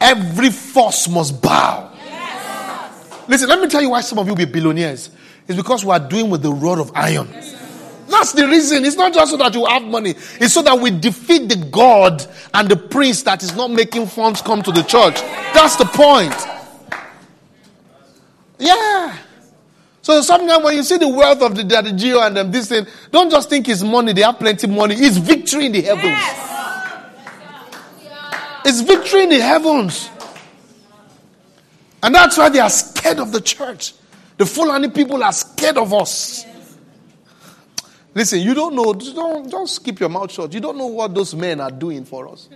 Every force must bow. Yes. Listen, let me tell you why some of you will be billionaires. It's because we are doing with the rod of iron. That's the reason. It's not just so that you have money. It's so that we defeat the God and the prince that is not making funds come to the church. That's the point. Yeah. So sometimes when you see the wealth of the Daddy G.O. and them, this thing, don't just think it's money. They have plenty of money. It's victory in the heavens. Yes. It's victory in the heavens. And that's why they are scared of the church. The Fulani people are scared of us. Listen, you don't know, don't, just keep your mouth shut. You don't know what those men are doing for us.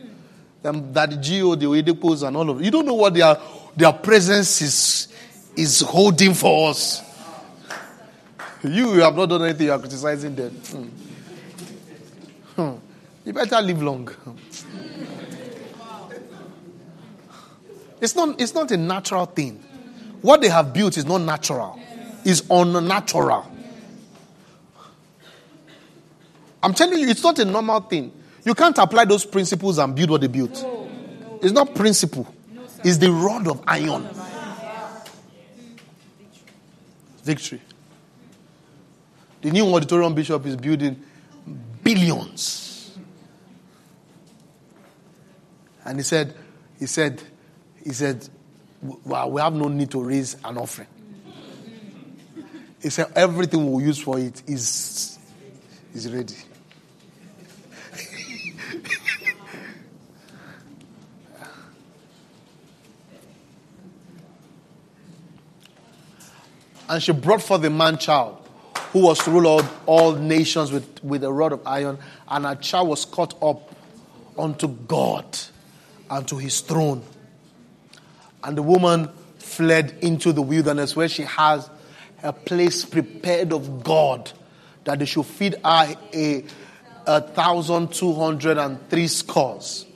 Them, that G.O., the Oyedepos, and all of. You don't know what their, their presence is, is holding for us. You, you have not done anything, you are criticizing them. Hmm. Hmm. You better live long. It's not, it's not a natural thing. What they have built is not natural, it's unnatural. I'm telling you, it's not a normal thing. You can't apply those principles and build what they built. It's not principle, it's the rod of iron. Victory. The new auditorium bishop is building billions. And he said, he said, he said, well, we have no need to raise an offering. He said, everything we'll use for it is, is ready. And she brought forth the man child who was to rule all, all nations with, with a rod of iron, and her child was caught up unto God and to his throne. And the woman fled into the wilderness where she has a place prepared of God that they should feed her a, a thousand two hundred and three scores.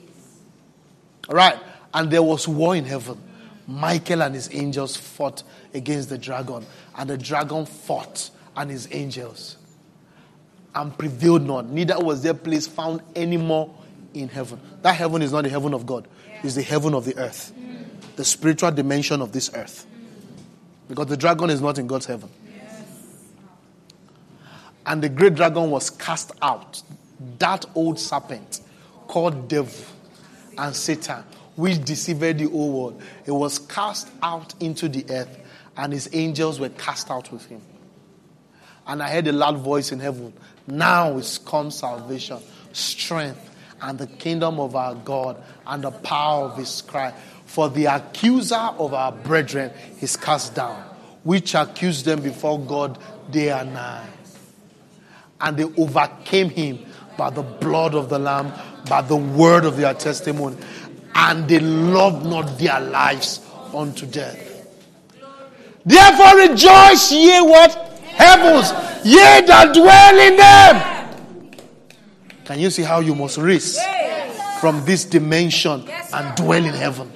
All right. And there was war in heaven. Michael and his angels fought against the dragon, and the dragon fought and his angels and prevailed not. Neither was their place found anymore in heaven. That heaven is not the heaven of God, it's the heaven of the earth, the spiritual dimension of this earth. Because the dragon is not in God's heaven. And the great dragon was cast out, that old serpent called devil and Satan, which deceived the whole world. It was cast out into the earth, and his angels were cast out with him. And I heard a loud voice in heaven Now is come salvation, strength, and the kingdom of our God, and the power of his Christ. For the accuser of our brethren is cast down, which accused them before God day and night. And they overcame him by the blood of the Lamb, by the word of their testimony, and they loved not their lives unto death. Therefore rejoice ye what? Heavens, ye that dwell in them. Can you see how you must race from this dimension and dwell in heaven?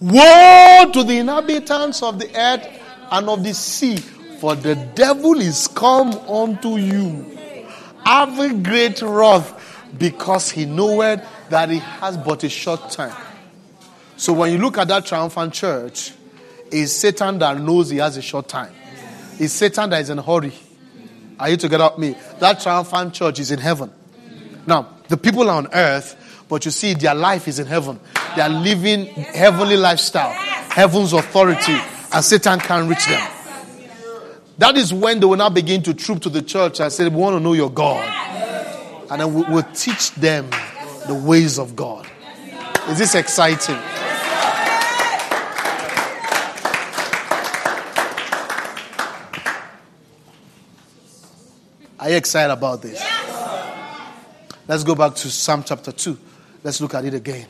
Woe to the inhabitants of the earth and of the sea, for the devil is come unto you, having great wrath, because he knoweth that he has but a short time. So when you look at that triumphant church, it's Satan that knows he has a short time. It's Satan that is in a hurry. Are you together with me? That triumphant church is in heaven. Now, the people are on earth, but you see, their life is in heaven. They are living heavenly lifestyle, heaven's authority, and Satan can't reach them. That is when they will now begin to troop to the church and say, We want to know your God. And then we'll teach them the ways of God. Is this exciting? Are you excited about this? Let's go back to Psalm chapter 2. Let's look at it again.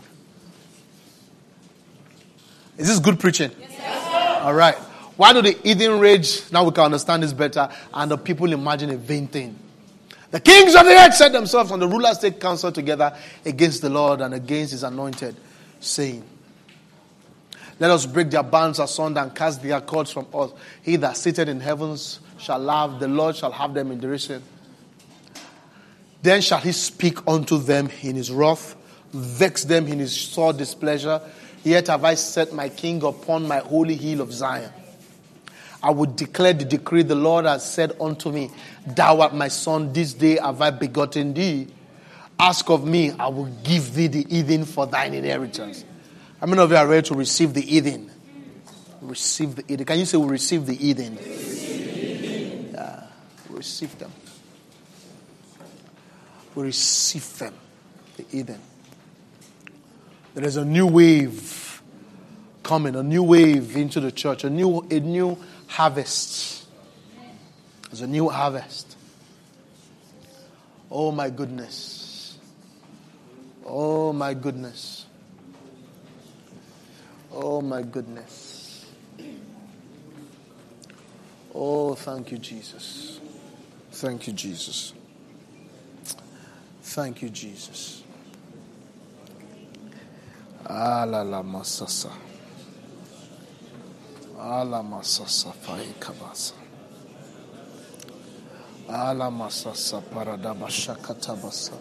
Is this good preaching? All right. Why do the heathen rage? Now we can understand this better. And the people imagine a vain thing. The kings of the earth set themselves and the rulers take counsel together against the Lord and against his anointed, saying, Let us break their bands asunder and cast their cords from us. He that sitteth in heavens shall laugh, the Lord shall have them in derision. Then shall he speak unto them in his wrath vex them in his sore displeasure. Yet have I set my king upon my holy hill of Zion. I will declare the decree the Lord has said unto me, Thou art my son, this day have I begotten thee. Ask of me, I will give thee the heathen for thine inheritance. How many of you are ready to receive the heathen? Receive the heathen. Can you say we receive the heathen? Yeah, we receive them. We receive them, the heathen. There is a new wave coming, a new wave into the church, a new, a new harvest. There's a new harvest. Oh my goodness. Oh my goodness. Oh my goodness. Oh, thank you, Jesus. Thank you, Jesus. Thank you, Jesus. Ala la. Ala masasa fai kabasa. Ala masasa paradaba shakatabasa.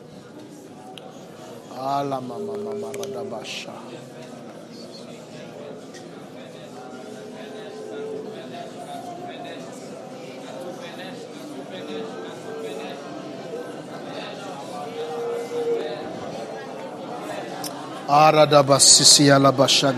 Ala mama mama radabasha. Aradabasisi alabasha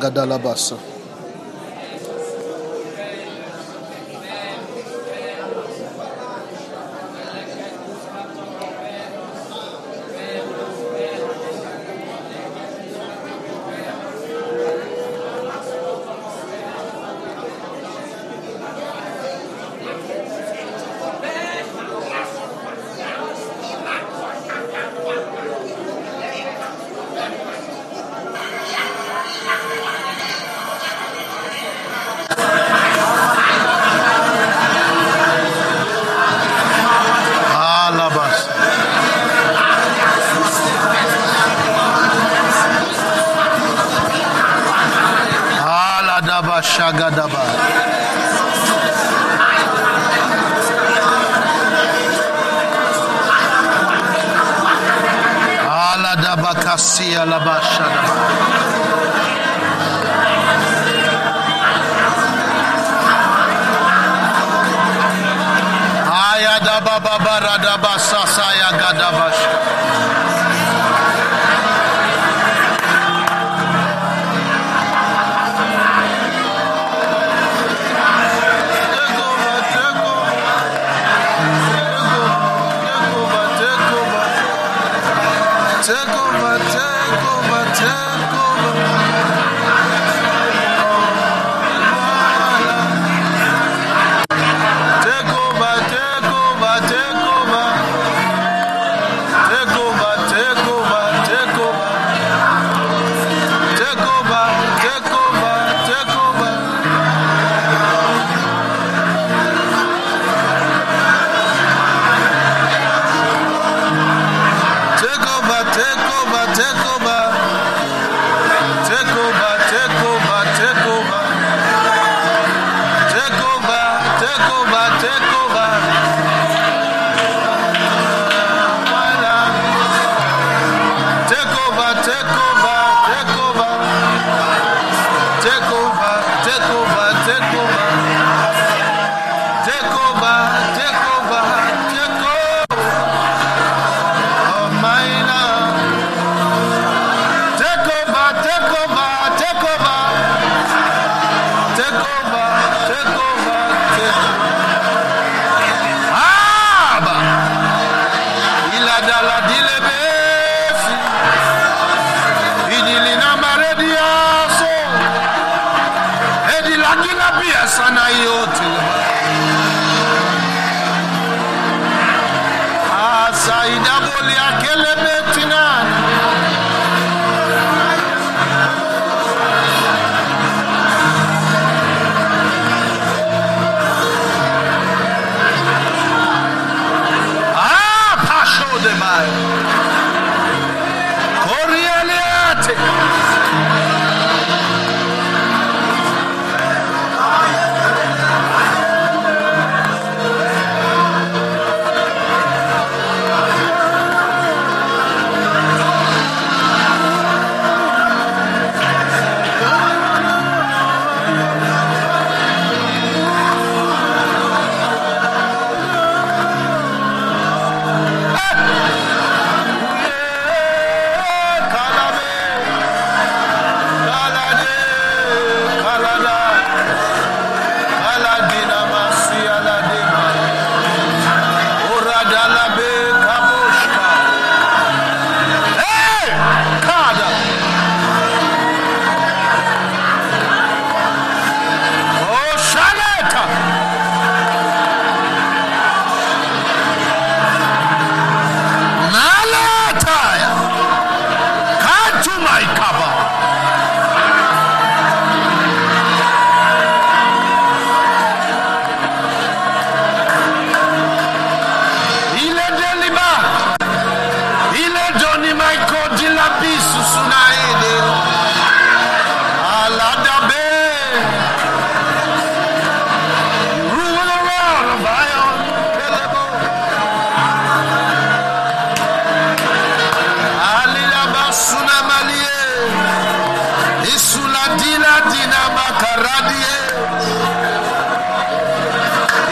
Isula dina dina makaradie.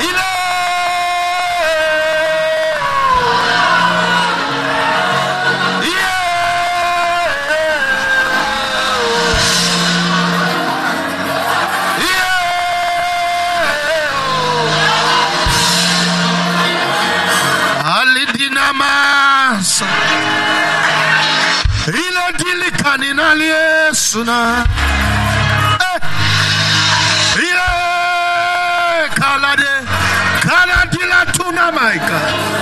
Ile. Alidinamas. Ile dilikani naliesuna. Jamaica.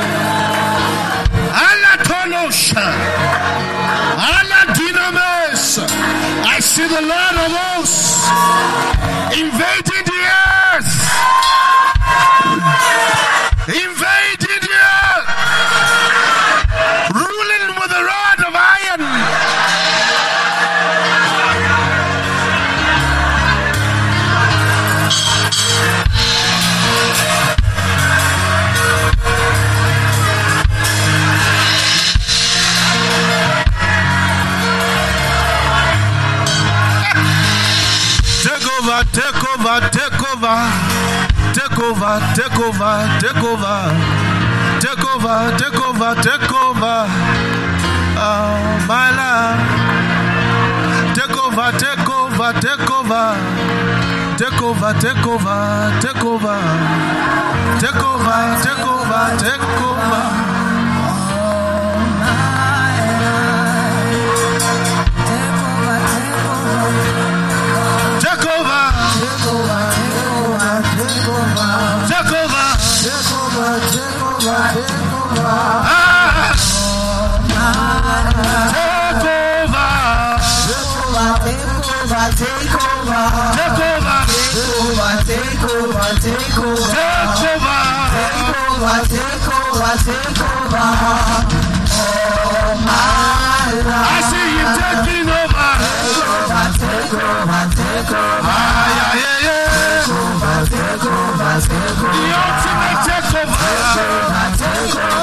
Take over, take over, take over, take over, take over. Oh, my love. Take over, take over, take over. Take over, take over, take over. Take over, take over, take over. Take over. Take over. take I see you taking over. take Ah, yeah, yeah, yeah. The ultimate takeover. Take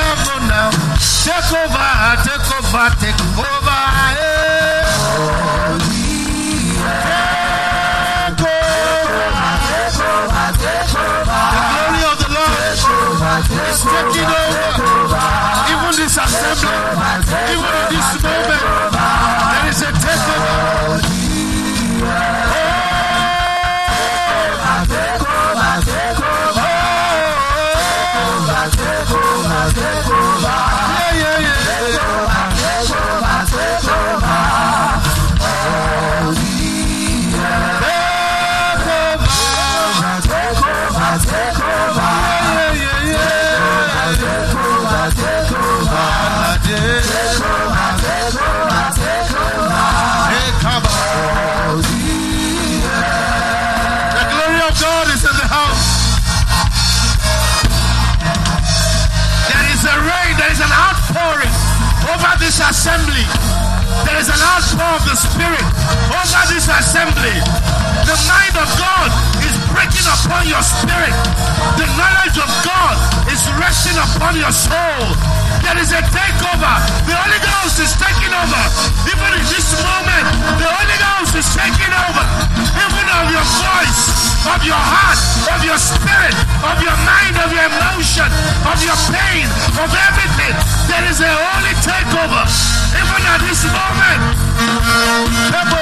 Take over, take over, take over. God is in the house. There is a rain, there is an outpouring over this assembly. There is an outpour of the Spirit over this assembly. The mind of God is breaking upon your spirit. The knowledge of God is resting upon your soul. There is a takeover. The Holy Ghost is taking over. Even in this moment, the Holy Ghost is taking over of your voice, of your heart, of your spirit, of your mind, of your emotion, of your pain, of everything. There is a holy takeover. Even at this moment. Oh,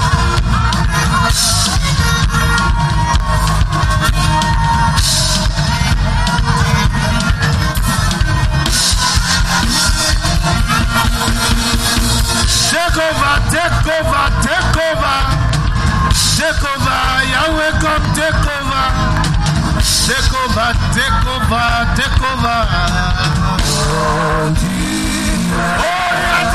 Take over, Yahweh come take over. Take over, take over, take over. Oh, yeah.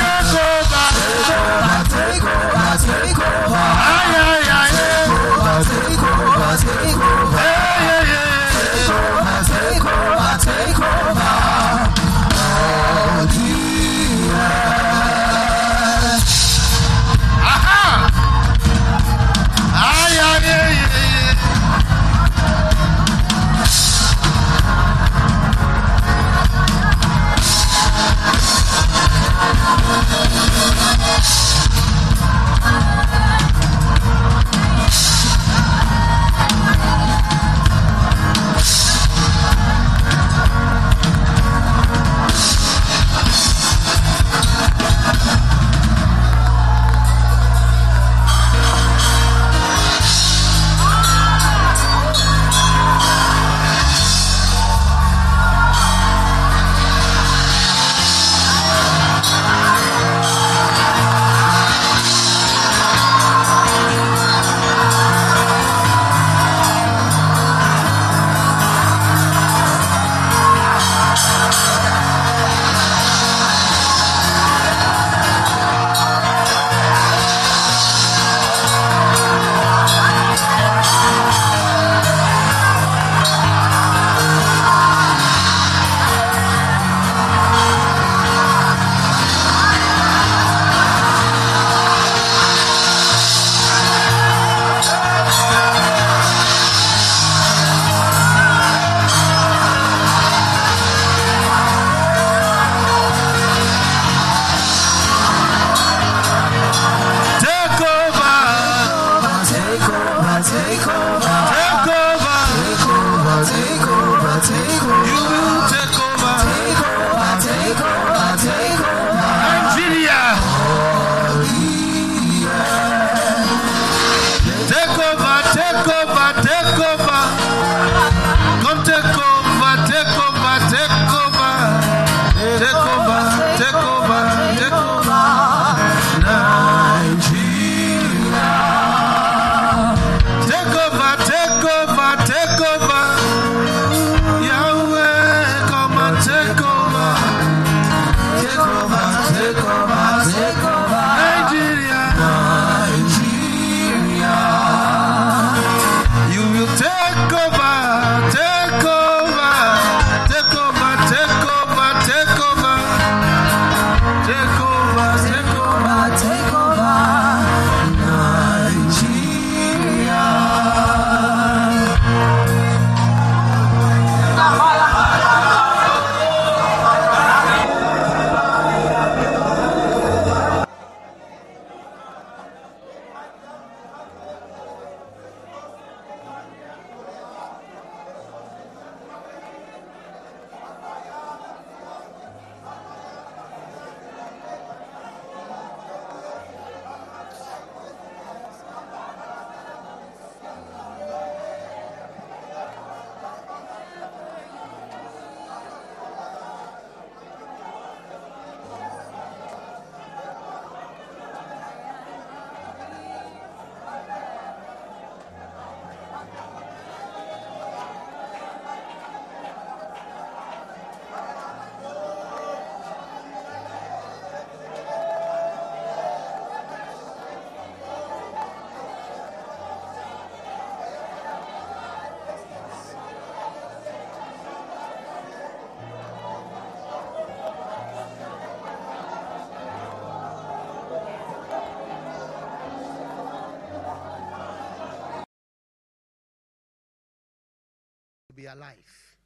Be alive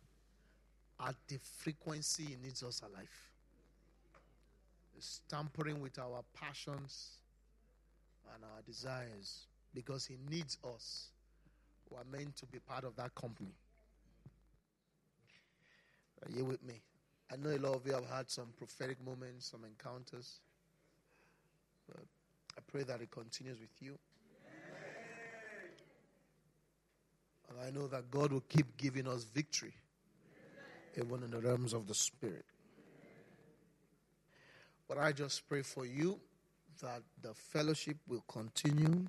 at the frequency it needs us alive. It's tampering with our passions and our desires because he needs us. We are meant to be part of that company. Are you with me? I know a lot of you have had some prophetic moments, some encounters. But I pray that it continues with you. And I know that God will keep giving us victory, even in the realms of the Spirit. But I just pray for you that the fellowship will continue.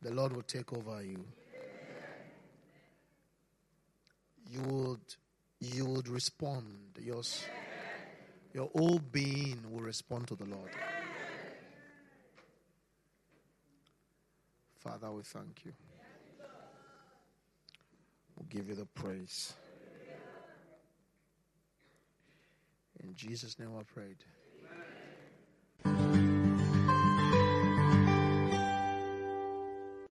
The Lord will take over you. you would you would respond. Your, your whole being will respond to the Lord. Father, we thank you. We'll give you the praise. In Jesus' name I prayed.